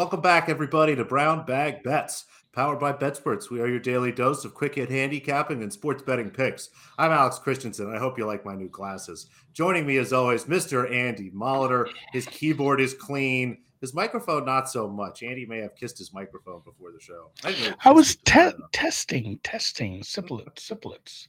Welcome back, everybody, to Brown Bag Bets, powered by BetSports. We are your daily dose of quick hit handicapping and sports betting picks. I'm Alex Christensen. I hope you like my new glasses. Joining me, as always, Mr. Andy Molitor. His keyboard is clean. His microphone, not so much. Andy may have kissed his microphone before the show. I, I was te- testing, testing, siblets, siblets.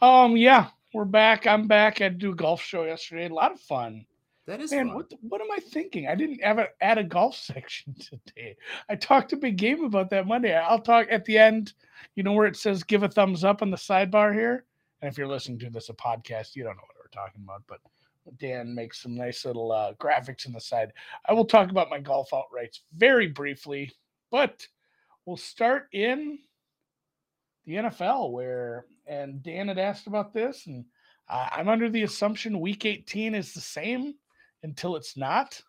Um, yeah, we're back. I'm back. I had to do a golf show yesterday. A lot of fun. That is man. fun. What the, what am I thinking? I didn't have a, add a golf section today. I talked a big game about that Monday. I'll talk at the end. You know where it says give a thumbs up on the sidebar here. And if you're listening to this a podcast, you don't know what we're talking about, but Dan makes some nice little uh, graphics in the side. I will talk about my golf outrights very briefly, but we'll start in the NFL where and Dan had asked about this, and I'm under the assumption Week 18 is the same until it's not.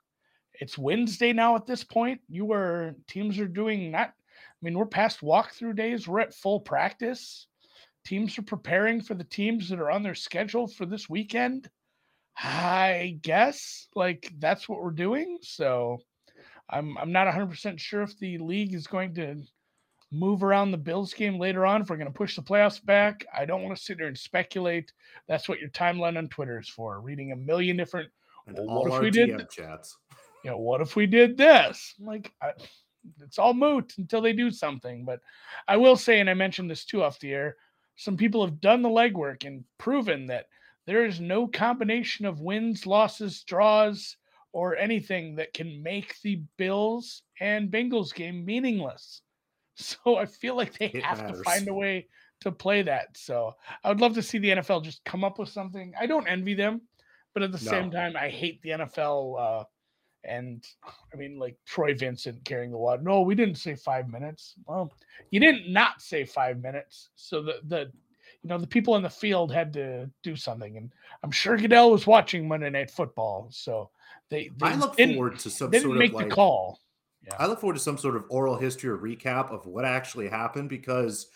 It's Wednesday now at this point. You are teams are doing not. I mean, we're past walkthrough days. We're at full practice. Teams are preparing for the teams that are on their schedule for this weekend. I guess like that's what we're doing. So I'm I'm not 100% sure if the league is going to move around the Bills game later on if we're going to push the playoffs back. I don't want to sit there and speculate. That's what your timeline on Twitter is for, reading a million different and well, what if we DM did chats? You know, what if we did this? Like, I, it's all moot until they do something. But I will say, and I mentioned this too off the air, some people have done the legwork and proven that there is no combination of wins, losses, draws, or anything that can make the Bills and Bengals game meaningless. So I feel like they it have matters. to find a way to play that. So I would love to see the NFL just come up with something. I don't envy them. But at the no. same time, I hate the NFL. Uh, and I mean, like Troy Vincent carrying the water. No, we didn't say five minutes. Well, you didn't not say five minutes. So the the you know the people in the field had to do something, and I'm sure Goodell was watching Monday Night Football. So they, they I look forward to some didn't sort make of like, the call. Yeah. I look forward to some sort of oral history or recap of what actually happened because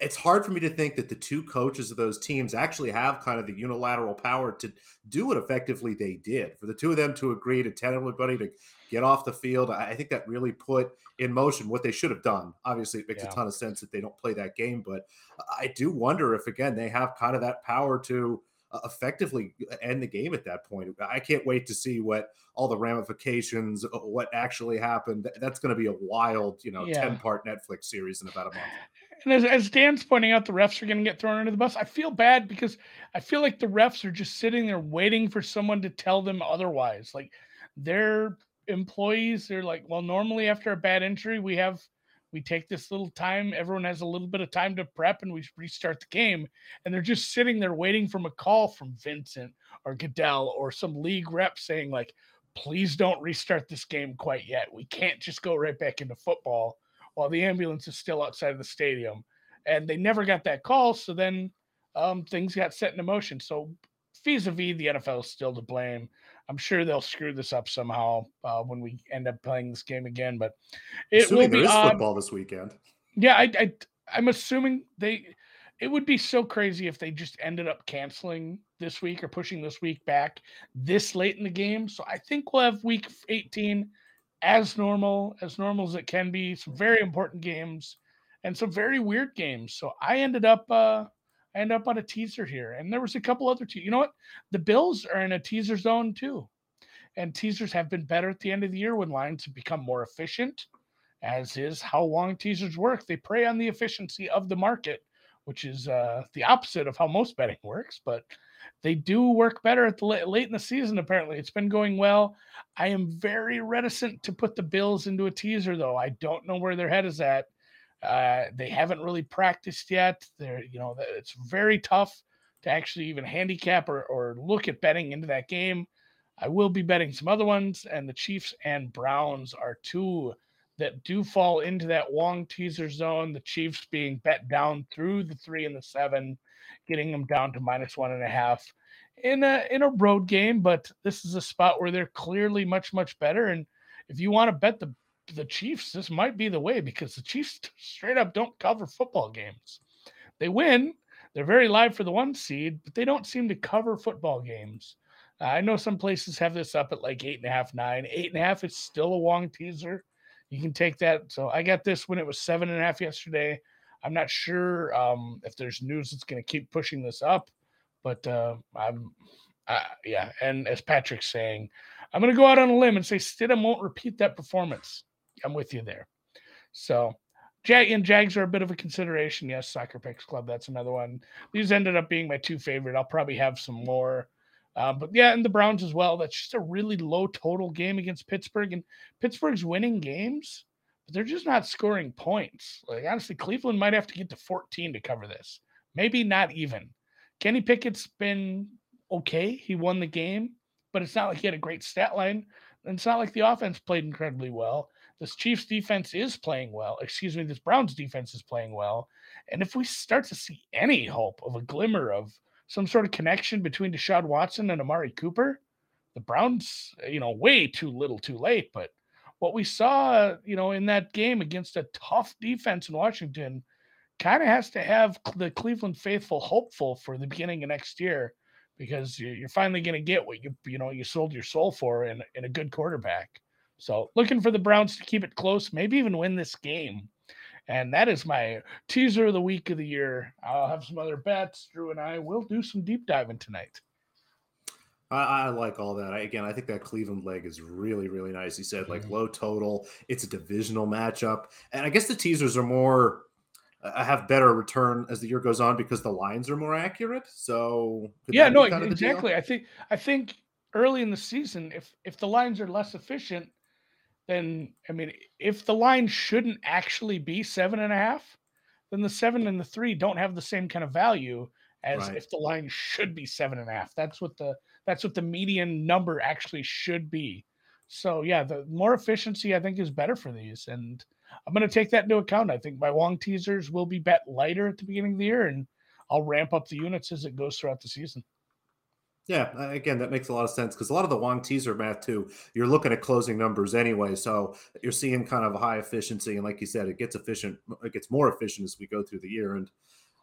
it's hard for me to think that the two coaches of those teams actually have kind of the unilateral power to do what effectively they did. For the two of them to agree to tell everybody to get off the field, I think that really put in motion what they should have done. Obviously, it makes yeah. a ton of sense that they don't play that game, but I do wonder if, again, they have kind of that power to uh, effectively end the game at that point. I can't wait to see what all the ramifications, uh, what actually happened. That's going to be a wild, you know, yeah. 10 part Netflix series in about a month. And as, as Dan's pointing out, the refs are going to get thrown under the bus. I feel bad because I feel like the refs are just sitting there waiting for someone to tell them otherwise. Like their employees, they're like, well, normally after a bad injury, we have we take this little time. Everyone has a little bit of time to prep, and we restart the game. And they're just sitting there waiting for a call from Vincent or Goodell or some league rep saying like, please don't restart this game quite yet. We can't just go right back into football while the ambulance is still outside of the stadium. And they never got that call. So then um, things got set in motion. So vis a vis, the NFL is still to blame. I'm sure they'll screw this up somehow uh, when we end up playing this game again. But it assuming will be there is football this weekend. Yeah, I, I I'm assuming they. It would be so crazy if they just ended up canceling this week or pushing this week back this late in the game. So I think we'll have week 18 as normal, as normal as it can be. Some very important games and some very weird games. So I ended up uh I ended up on a teaser here. And there was a couple other te- you know what? The Bills are in a teaser zone too. And teasers have been better at the end of the year when lines have become more efficient, as is how long teasers work. They prey on the efficiency of the market, which is uh, the opposite of how most betting works. But they do work better at the late, late in the season. Apparently, it's been going well. I am very reticent to put the Bills into a teaser, though. I don't know where their head is at. Uh, they haven't really practiced yet. They're, you know, it's very tough to actually even handicap or, or look at betting into that game. I will be betting some other ones, and the Chiefs and Browns are two that do fall into that Wong teaser zone. The Chiefs being bet down through the three and the seven getting them down to minus one and a half in a in a road game. But this is a spot where they're clearly much much better. And if you want to bet the the Chiefs, this might be the way because the Chiefs straight up don't cover football games. They win. They're very live for the one seed, but they don't seem to cover football games. I know some places have this up at like eight and a half, nine. Eight and a half is still a Wong teaser. you can take that. So I got this when it was seven and a half yesterday. I'm not sure um, if there's news that's going to keep pushing this up, but uh, I'm, uh, yeah. And as Patrick's saying, I'm going to go out on a limb and say Stidham won't repeat that performance. I'm with you there. So, Jag and Jags are a bit of a consideration. Yes, Soccer Picks Club. That's another one. These ended up being my two favorite. I'll probably have some more. Uh, but yeah, and the Browns as well. That's just a really low total game against Pittsburgh, and Pittsburgh's winning games, but they're just not scoring points. Like honestly, Cleveland might have to get to 14 to cover this. Maybe not even. Kenny Pickett's been okay. He won the game, but it's not like he had a great stat line. And it's not like the offense played incredibly well. This Chiefs defense is playing well. Excuse me, this Browns defense is playing well. And if we start to see any hope of a glimmer of some sort of connection between Deshaun Watson and Amari Cooper, the Browns, you know, way too little too late. But what we saw, you know, in that game against a tough defense in Washington kind of has to have the Cleveland faithful hopeful for the beginning of next year because you're finally going to get what you you know you sold your soul for in in a good quarterback. So looking for the Browns to keep it close, maybe even win this game. And that is my teaser of the week of the year. I'll have some other bets. Drew and I will do some deep diving tonight. I, I like all that. I, again, I think that Cleveland leg is really, really nice. He said like mm-hmm. low total. It's a divisional matchup, and I guess the teasers are more uh, have better return as the year goes on because the lines are more accurate. So yeah, no, exactly. I think I think early in the season, if if the lines are less efficient, then I mean, if the line shouldn't actually be seven and a half, then the seven and the three don't have the same kind of value as right. if the line should be seven and a half. That's what the that's what the median number actually should be. So yeah, the more efficiency I think is better for these, and I'm going to take that into account. I think my Wong teasers will be bet lighter at the beginning of the year, and I'll ramp up the units as it goes throughout the season. Yeah, again, that makes a lot of sense because a lot of the Wong teaser math too, you're looking at closing numbers anyway, so you're seeing kind of a high efficiency, and like you said, it gets efficient, it gets more efficient as we go through the year. And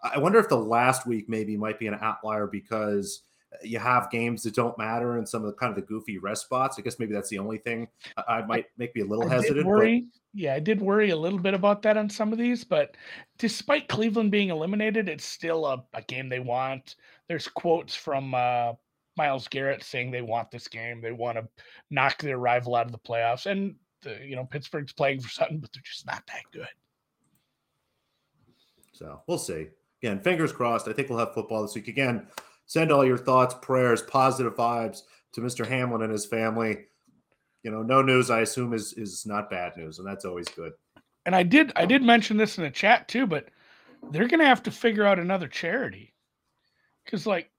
I wonder if the last week maybe might be an outlier because you have games that don't matter and some of the kind of the goofy rest spots. I guess maybe that's the only thing I might make me a little I hesitant. worry, but... yeah, I did worry a little bit about that on some of these, but despite Cleveland being eliminated, it's still a, a game they want. There's quotes from uh, Myles Garrett saying they want this game. They want to knock their rival out of the playoffs. And, the, you know, Pittsburgh's playing for something, but they're just not that good. So we'll see. Again, fingers crossed. I think we'll have football this week. Again, send all your thoughts, prayers, positive vibes to Mr. Hamlin and his family. You know, no news, I assume, is is not bad news, and that's always good. And I did I did mention this in the chat too, but they're gonna have to figure out another charity. Cause like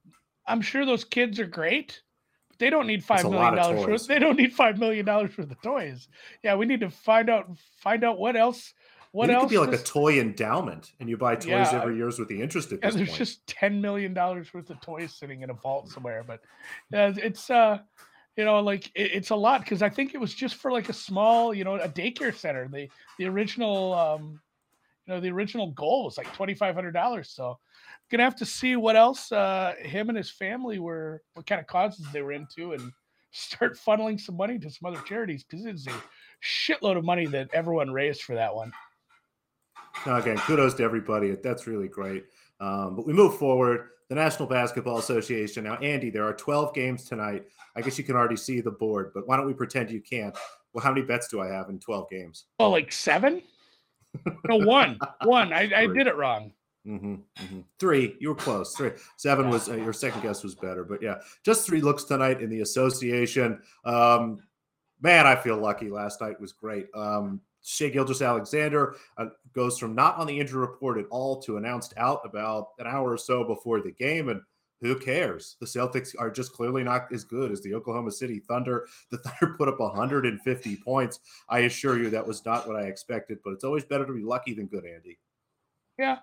I'm sure those kids are great, but they don't need five million dollars worth. They don't need five million dollars worth of toys. Yeah, we need to find out find out what else. What else? Could be like a toy endowment, and you buy toys yeah, every year with the interest at yeah, there's point. just ten million dollars worth of toys sitting in a vault somewhere. But yeah, it's uh, you know, like it, it's a lot because I think it was just for like a small, you know, a daycare center. The the original um, you know, the original goal was like twenty five hundred dollars. So gonna have to see what else uh, him and his family were, what kind of causes they were into, and start funneling some money to some other charities because it's a shitload of money that everyone raised for that one. Again, kudos to everybody. That's really great. Um, but we move forward. The National Basketball Association. Now, Andy, there are 12 games tonight. I guess you can already see the board, but why don't we pretend you can't? Well, how many bets do I have in 12 games? Oh, like seven? no, one. One. I, I did it wrong. Mm-hmm, mm-hmm. Three, you were close. Three, seven was uh, your second guess was better, but yeah, just three looks tonight in the association. Um, man, I feel lucky. Last night was great. Um, Shai Gilgeous-Alexander uh, goes from not on the injury report at all to announced out about an hour or so before the game, and who cares? The Celtics are just clearly not as good as the Oklahoma City Thunder. The Thunder put up 150 points. I assure you that was not what I expected, but it's always better to be lucky than good, Andy. Yeah,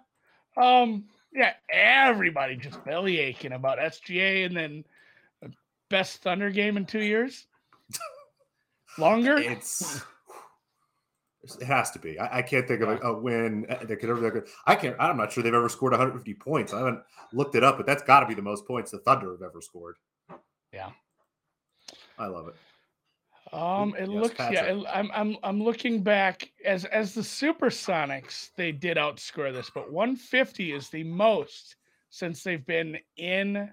um, yeah, everybody just belly aching about SGA and then the best Thunder game in two years. Longer? It's it has to be. I, I can't think of a, a, win that could ever. That could, I can't. I'm not sure they've ever scored 150 points. I haven't looked it up, but that's got to be the most points the Thunder have ever scored. Yeah, I love it. Um, it yes, looks Patrick. yeah. It, I'm I'm I'm looking back as as the Supersonics. They did outscore this, but 150 is the most since they've been in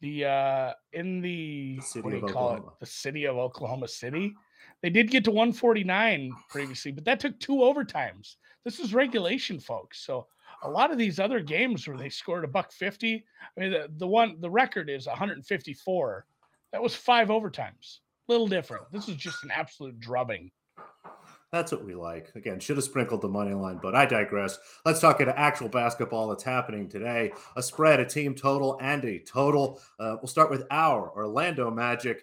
the uh in the, the what do you call Oklahoma. it? The city of Oklahoma City. They did get to 149 previously, but that took two overtimes. This is regulation, folks. So a lot of these other games where they scored a buck 50, I mean the, the one the record is 154. That was five overtimes little different. This is just an absolute drubbing. That's what we like. Again, should have sprinkled the money line, but I digress. Let's talk about actual basketball that's happening today. A spread, a team total, and a total. Uh, we'll start with our Orlando Magic.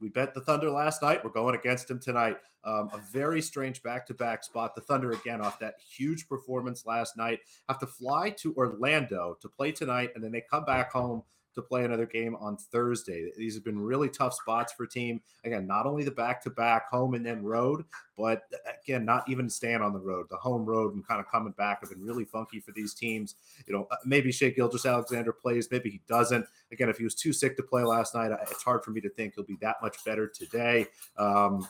We bet the Thunder last night. We're going against them tonight. Um, a very strange back-to-back spot. The Thunder again off that huge performance last night have to fly to Orlando to play tonight, and then they come back home to play another game on Thursday. These have been really tough spots for team. Again, not only the back to back home and then road, but again, not even staying on the road. The home road and kind of coming back have been really funky for these teams. You know, uh, maybe Shai Gilgeous-Alexander plays, maybe he doesn't. Again, if he was too sick to play last night, it's hard for me to think he'll be that much better today. Um,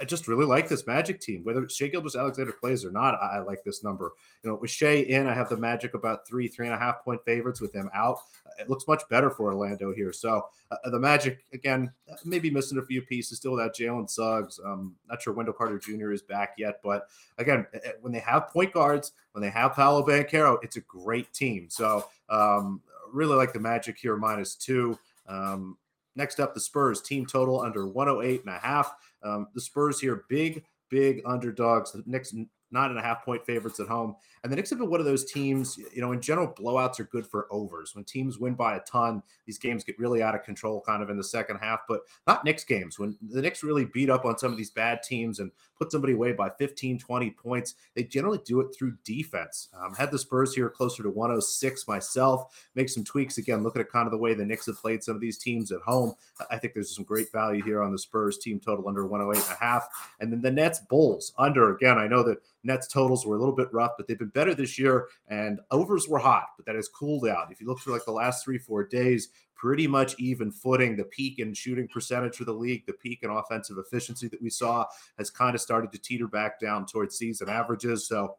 I just really like this Magic team. Whether Shai Gilgeous-Alexander plays or not, I, I, like this number. You know, with Shai in, I have the Magic about three, three and a half point favorites. With him out, it looks much better for Orlando here. So uh, the Magic again, maybe missing a few pieces still without Jalen Suggs. Um, not sure Wendell Carter Jr. is back yet, but again, when they have point guards, when they have Paolo Banchero, it's a great team. So um, really like the Magic here minus two. Um, next up, the Spurs team total under 108 and a half. Um, the Spurs here, big, big underdogs. The Knicks nine and a half point favorites at home. And the Knicks have been one of those teams, you know, in general, blowouts are good for overs. When teams win by a ton, these games get really out of control kind of in the second half, but not Knicks games. When the Knicks really beat up on some of these bad teams and put somebody away by 15, 20 points, they generally do it through defense. Um, had the Spurs here closer to 106 myself, make some tweaks again, looking at kind of the way the Knicks have played some of these teams at home. I think there's some great value here on the Spurs team total under 108 and a half. And then the Nets Bulls under again. I know that Nets totals were a little bit rough, but they've been better this year. And overs were hot, but that has cooled out. If you look for like the last three, four days, pretty much even footing. The peak in shooting percentage for the league, the peak in offensive efficiency that we saw has kind of started to teeter back down towards season averages. So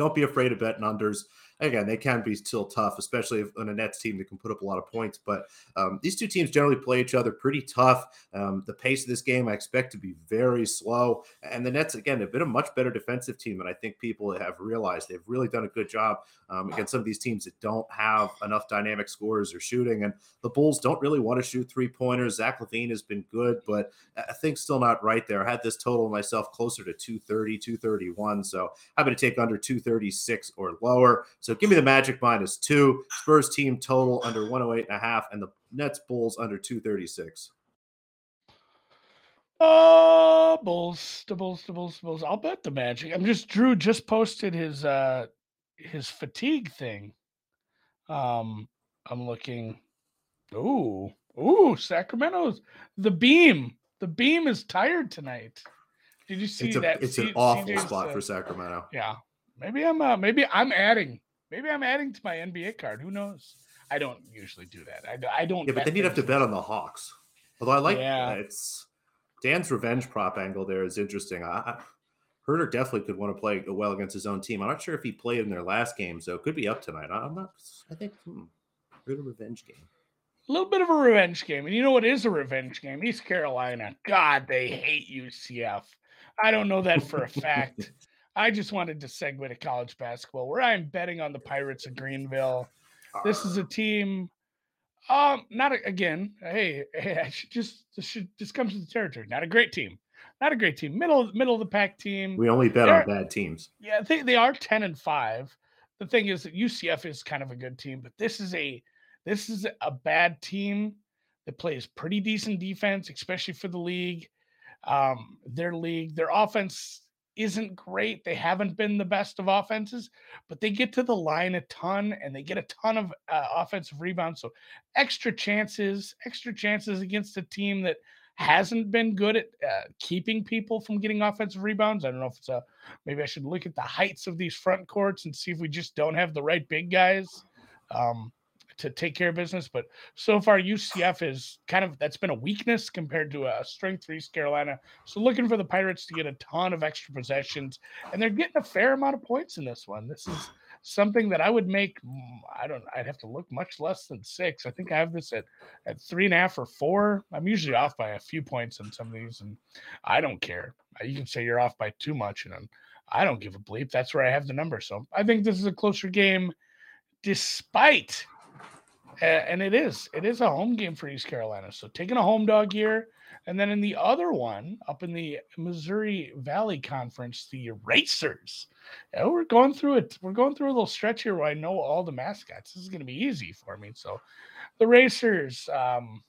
don't be afraid of betting unders again, they can be still tough, especially on a Nets team that can put up a lot of points. But um, these two teams generally play each other pretty tough. Um, the pace of this game I expect to be very slow. And the Nets, again, have been a much better defensive team And I think people have realized. They've really done a good job um, against some of these teams that don't have enough dynamic scores or shooting. And the Bulls don't really want to shoot three pointers. Zach LaVine has been good, but I think still not right there. I had this total myself closer to 230, 231. So going to take under 236 or lower. So give me the Magic minus two. Spurs team total under 108 and a half, and the Nets Bulls under 236. Oh, uh, Bulls, the Bulls, the Bulls, the Bulls. I'll bet the Magic. I'm just Drew just posted his uh his fatigue thing. Um, I'm looking. Ooh, ooh, Sacramento's the beam. The beam is tired tonight. Did you see it's a, that? It's an awful spot for Sacramento. Yeah, maybe I'm uh, maybe I'm adding Maybe I'm adding to my NBA card. Who knows? I don't usually do that. I, I don't. Yeah, but then you'd have to bet on the Hawks. Although I like yeah. it's Dan's revenge prop angle there is interesting. I, I, Huerter definitely could want to play well against his own team. I'm not sure if he played in their last game, so it could be up tonight. I'm not. I think hmm, Huerter revenge game. A little bit of a revenge game, and you know what is a revenge game? East Carolina. God, they hate UCF. I don't know that for a fact. I just wanted to segue to college basketball where I'm betting on the Pirates of Greenville. This is a team. Um, not a, again. Hey, hey, I should just this should this comes with the territory. Not a great team. Not a great team. Middle middle of the pack team. We only bet They're, on bad teams. Yeah, they they are ten and five. The thing is that UCF is kind of a good team, but this is a this is a bad team that plays pretty decent defense, especially for the league. Um, their league, their offense isn't great. They haven't been the best of offenses, but they get to the line a ton and they get a ton of uh, offensive rebounds. So extra chances, extra chances against a team that hasn't been good at uh, keeping people from getting offensive rebounds. I don't know if it's a maybe I should look at the heights of these front courts and see if we just don't have the right big guys. Um, to take care of business. But so far, UCF is kind of that's been a weakness compared to a strength for East Carolina. So looking for the Pirates to get a ton of extra possessions, and they're getting a fair amount of points in this one. This is something that I would make. Mm, I don't. I'd have to look much less than six. I think I have this at at three and a half or four. I'm usually off by a few points in some of these, and I don't care. You can say you're off by too much, and I don't give a bleep. That's where I have the number. So I think this is a closer game, despite, uh, and it is, it is a home game for East Carolina. So taking a home dog here. And then in the other one, up in the Missouri Valley Conference, the Racers. Yeah, we're going through it. We're going through a little stretch here where I know all the mascots. This is going to be easy for me. So the Racers, um,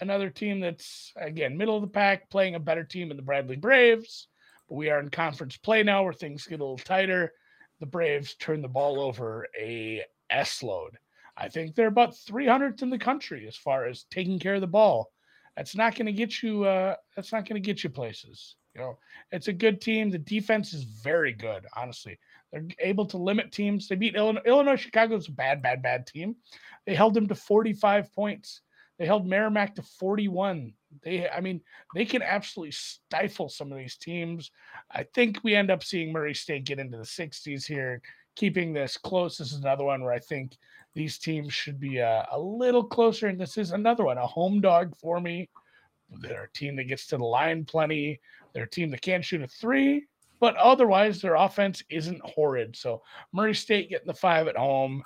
another team that's again middle of the pack, playing a better team in the Bradley Braves. But we are in conference play now where things get a little tighter. The Braves turn the ball over a S load. I think they're about 300th in the country as far as taking care of the ball. That's not going to get you. Uh, that's not going to get you places. You know, it's a good team. The defense is very good. Honestly, they're able to limit teams. They beat Illinois. Illinois Chicago is a bad, bad, bad team. They held them to 45 points. They held Merrimack to 41. They, I mean, they can absolutely stifle some of these teams. I think we end up seeing Murray State get into the 60s here, keeping this close. This is another one where I think these teams should be a, uh, a little closer. And this is another one, a home dog for me. They're a team that gets to the line plenty. They're a team that can't shoot a three, but otherwise their offense isn't horrid. So Murray State getting the five at home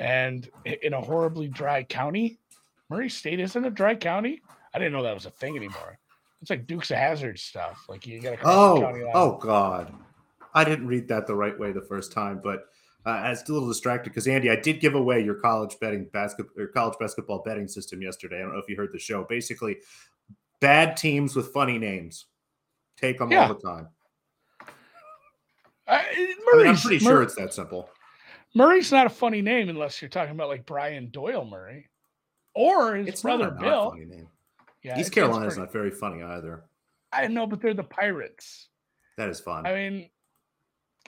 and in a horribly dry county. Murray State isn't a dry county. I didn't know that was a thing anymore. It's like Dukes of Hazzard stuff. Like you got to. Oh, oh God! I didn't read that the right way the first time, but uh, I was a little distracted because Andy, I did give away your college betting basketball or college basketball betting system yesterday. I don't know if you heard the show. Basically, bad teams with funny names take them yeah. all the time. I mean, I'm pretty sure it's that simple. Murray's not a funny name unless you're talking about like Brian Doyle Murray or his it's brother Bill. Yeah, East Carolina's not very funny either. I know, but they're the Pirates. That is fun. I mean,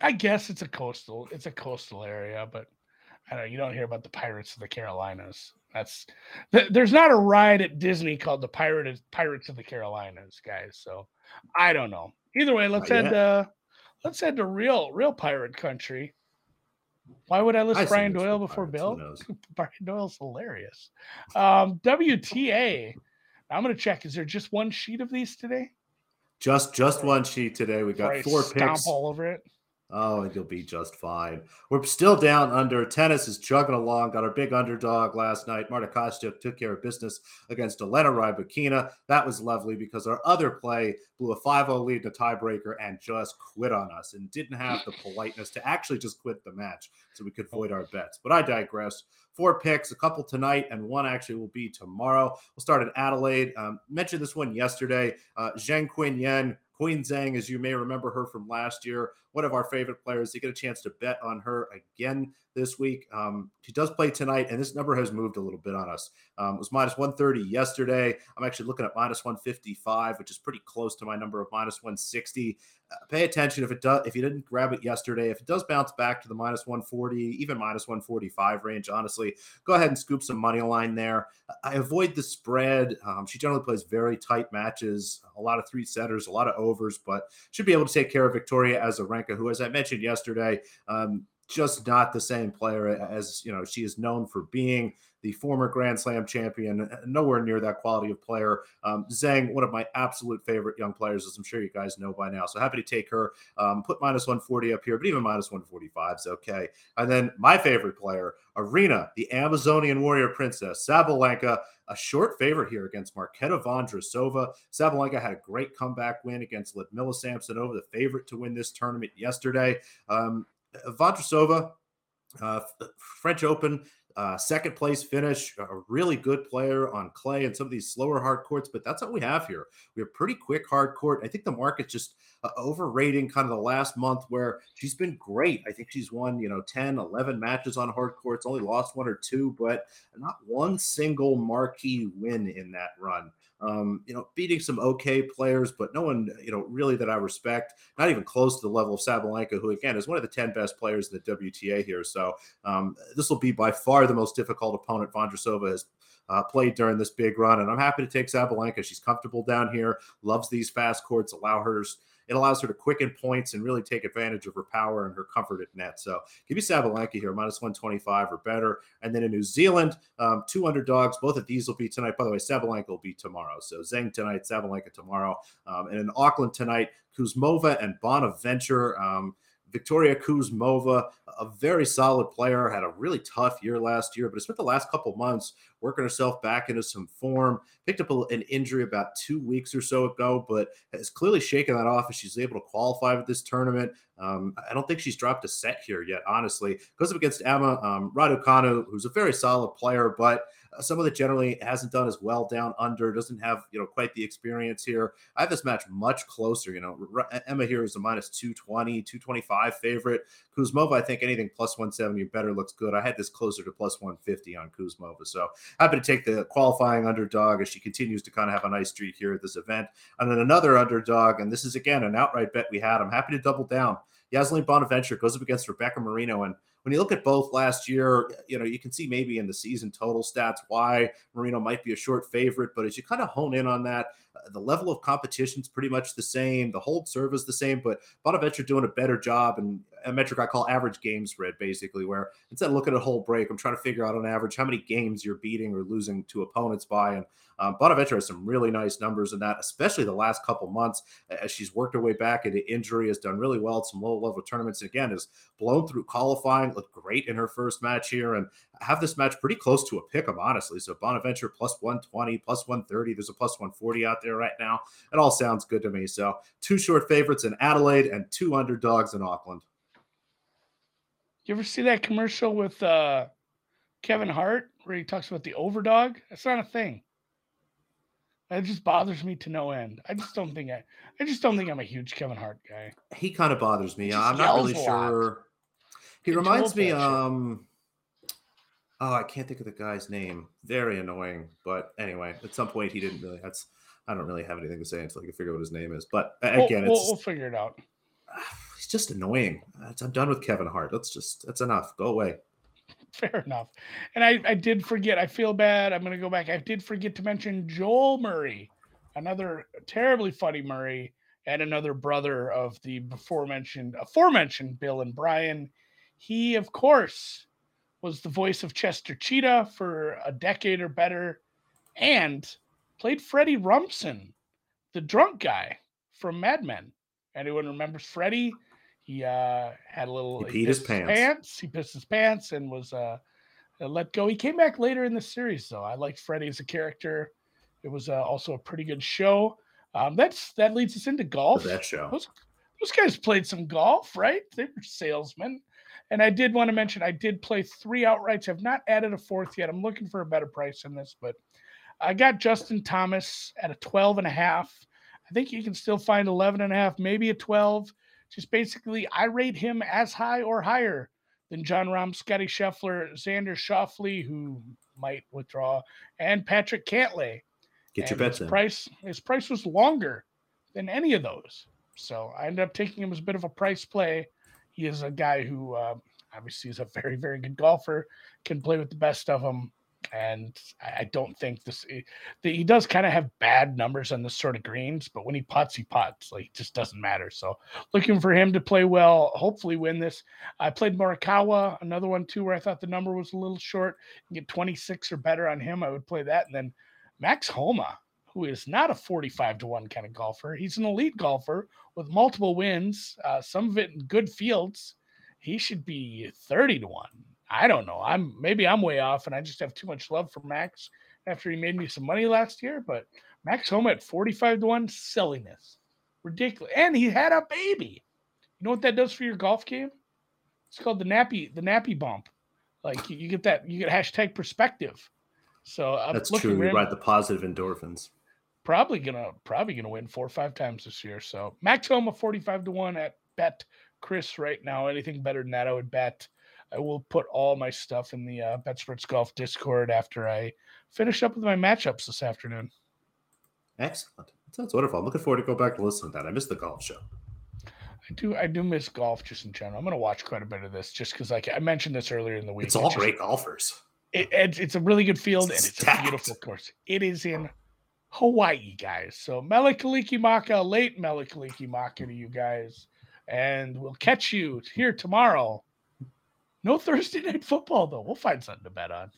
I guess it's a coastal, it's a coastal area, but I don't. You don't hear about the Pirates of the Carolinas. That's th- there's not a ride at Disney called the Pirate Pirates of the Carolinas, guys. So I don't know. Either way, let's not head to let's head to real real pirate country. Why would I list I Brian Doyle before Bill? Brian Doyle's hilarious. Um, WTA. I'm going to check. Is there just one sheet of these today? Just just one sheet today. We got four picks all over it. Oh, and you'll be just fine. We're still down under. Tennis is chugging along. Got our big underdog last night. Marta Kostyuk took care of business against Elena Rybakina. That was lovely because our other play blew a 5-0 lead in a tiebreaker and just quit on us and didn't have the politeness to actually just quit the match so we could void our bets. But I digress. Four picks, a couple tonight, and one actually will be tomorrow. We'll start in Adelaide. Um, mentioned this one yesterday. Uh, Zheng Qinwen Queen Zheng, as you may remember her from last year, one of our favorite players. You get a chance to bet on her again this week. Um, she does play tonight, and this number has moved a little bit on us. Um, it was minus 130 yesterday. I'm actually looking at minus 155, which is pretty close to my number of minus 160. Pay attention if it does. If you didn't grab it yesterday, if it does bounce back to the minus 140, even minus 145 range, honestly, go ahead and scoop some money line there. I avoid the spread. Um, she generally plays very tight matches, a lot of three setters, a lot of overs, but should be able to take care of Victoria Azarenka, who, as I mentioned yesterday, um, just not the same player as you know she is known for being the former Grand Slam champion, nowhere near that quality of player. Um, Zheng, one of my absolute favorite young players, as I'm sure you guys know by now. So happy to take her. Um, put minus 140 up here, but even minus 145 is okay. And then my favorite player, Aryna, the Amazonian warrior princess, Sabalenka, a short favorite here against Marketa Vondrousova. Sabalenka had a great comeback win against Ludmila Samsonova, the favorite to win this tournament yesterday. Um, Vondrousova, uh, French Open, uh, second place finish, a really good player on clay and some of these slower hard courts, but that's what we have here. We have pretty quick hard court. I think the market's just uh, overrating kind of the last month where she's been great. I think she's won, you know, 10, 11 matches on hard courts, only lost one or two, but not one single marquee win in that run. Um, you know, beating some okay players, but no one, you know, really that I respect, not even close to the level of Sabalenka, who again is one of the 10 best players in the WTA here. So um, this will be by far the most difficult opponent Vondrousova has uh, played during this big run. And I'm happy to take Sabalenka. She's comfortable down here, loves these fast courts, allow her it allows her to quicken points and really take advantage of her power and her comfort at net. So give me Sabalenka here, minus 125 or better. And then in New Zealand, um, two underdogs. Both of these will be tonight. By the way, Sabalenka will be tomorrow. So Zheng tonight, Sabalenka tomorrow. Um, and in Auckland tonight, Kuzmova and Bonaventure. Um, Viktoria Kuzmova, a very solid player, had a really tough year last year, but spent the last couple months working herself back into some form. Picked up an injury about two weeks or so ago, but has clearly shaken that off as she's able to qualify with this tournament. Um, I don't think she's dropped a set here yet, honestly. Goes up against Emma um, Raducanu, who's a very solid player, but someone that generally hasn't done as well down under, doesn't have you know quite the experience here. I have this match much closer. You know, Emma here is a minus 220, 225 favorite. Kuzmova, I think anything plus 170 or better looks good. I had this closer to plus 150 on Kuzmova. So happy to take the qualifying underdog as she continues to kind of have a nice streak here at this event. And then another underdog, and this is again an outright bet we had. I'm happy to double down. Yasmin Bonaventure goes up against Rebecca Marino. And when you look at both last year, you know, you can see maybe in the season total stats why Marino might be a short favorite. But as you kind of hone in on that, the level of competition is pretty much the same. The hold serve is the same, but Bonaventure doing a better job and a metric I call average game spread, basically, where instead of looking at a whole break, I'm trying to figure out on average how many games you're beating or losing to opponents by. And um, Bonaventure has some really nice numbers in that, especially the last couple months as she's worked her way back into injury, has done really well at some low level tournaments. Again, has blown through qualifying, looked great in her first match here, and have this match pretty close to a pick 'em, honestly. So Bonaventure plus 120, plus 130. There's a plus 140 out there right now. It all sounds good to me. So two short favorites in Adelaide and two underdogs in Auckland. You ever see that commercial with uh, Kevin Hart where he talks about the overdog? That's not a thing. It just bothers me to no end. I just don't think I. I just don't think I'm a huge Kevin Hart guy. He kind of bothers me. I'm not really sure. He reminds me. Um. Oh, I can't think of the guy's name. Very annoying. But anyway, at some point he didn't really. That's. I don't really have anything to say until I can figure out what his name is. But again, we'll, we'll, we'll figure it out. He's just annoying. Uh, I'm done with Kevin Hart. That's just that's enough. Go away. Fair enough. And I, I did forget. I feel bad. I'm going to go back. I did forget to mention Joel Murray, another terribly funny Murray, and another brother of the before mentioned aforementioned Bill and Brian. He, of course, was the voice of Chester Cheetah for a decade or better, and played Freddie Rumsen, the drunk guy from Mad Men. Anyone remembers Freddie? He uh, had a little. He peed his pants. pants. He pissed his pants and was uh, let go. He came back later in the series, though. I liked Freddie as a character. It was uh, also a pretty good show. Um, that's that leads us into golf. For that show. Those, those guys played some golf, right? They were salesmen. And I did want to mention I did play three outrights. I've not added a fourth yet. I'm looking for a better price in this, but I got Justin Thomas at a 12 and a half. I think you can still find 11 and a half, maybe a 12. Just basically, I rate him as high or higher than Jon Rahm, Scotty Scheffler, Xander Schauffele, who might withdraw, and Patrick Cantlay. Get your bets his in. Price his price was longer than any of those, so I ended up taking him as a bit of a price play. He is a guy who uh, obviously is a very very good golfer, can play with the best of them and I don't think this eh, he, does kind of have bad numbers on this sort of greens, but when he puts, he puts. Like it just doesn't matter. So looking for him to play well, hopefully win this. I played Morikawa, another one too, where I thought the number was a little short. Get 26 or better on him, I would play that. And then Max Homa, who is not a 45 to 1 kind of golfer. He's an elite golfer with multiple wins, uh, some of it in good fields. He should be 30 to 1. I don't know. I'm maybe I'm way off, and I just have too much love for Max after he made me some money last year. But Max Homa at 45 to 1, silliness. Ridiculous. And he had a baby. You know what that does for your golf game? It's called the nappy, the nappy bump. Like you get that, you get hashtag perspective. So I'm that's true. You ride the positive endorphins. probably gonna probably gonna win four or five times this year. So Max home Homa 45 to 1 at bet Chris right now. Anything better than that, I would bet. I will put all my stuff in the uh, BetSports Golf Discord after I finish up with my matchups this afternoon. Excellent. That sounds wonderful. I'm looking forward to go back to listen to that. I missed the golf show. I do I do miss golf just in general. I'm gonna watch quite a bit of this just because like I mentioned this earlier in the week. It's all great golfers. It, it's, it's a really good field it's and it's stacked. a beautiful course. It is in Hawaii, guys. So Mele Kalikimaka, late Mele Kalikimaka to you guys. And we'll catch you here tomorrow. No Thursday night football, though. We'll find something to bet on.